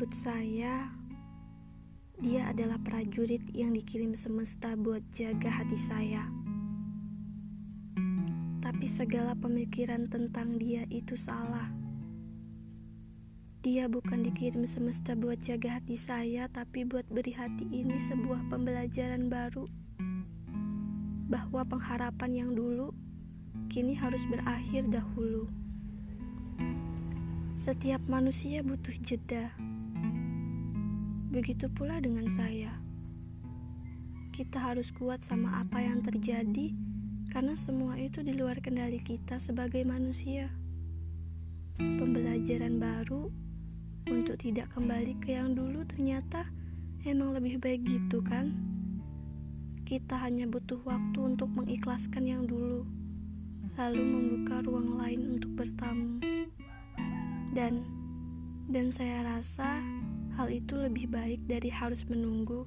Menurut saya, dia adalah prajurit yang dikirim semesta buat jaga hati saya. Tapi segala pemikiran tentang dia itu salah. Dia bukan dikirim semesta buat jaga hati saya, tapi buat beri hati ini sebuah pembelajaran baru. Bahwa pengharapan yang dulu kini harus berakhir dahulu. Setiap manusia butuh jeda. Begitu pula dengan saya. Kita harus kuat sama apa yang terjadi, karena semua itu di luar kendali kita sebagai manusia. Pembelajaran baru untuk tidak kembali ke yang dulu ternyata emang lebih baik gitu, kan? Kita hanya butuh waktu untuk mengikhlaskan yang dulu, lalu membuka ruang lain untuk bertamu dan dan saya rasa hal itu lebih baik dari harus menunggu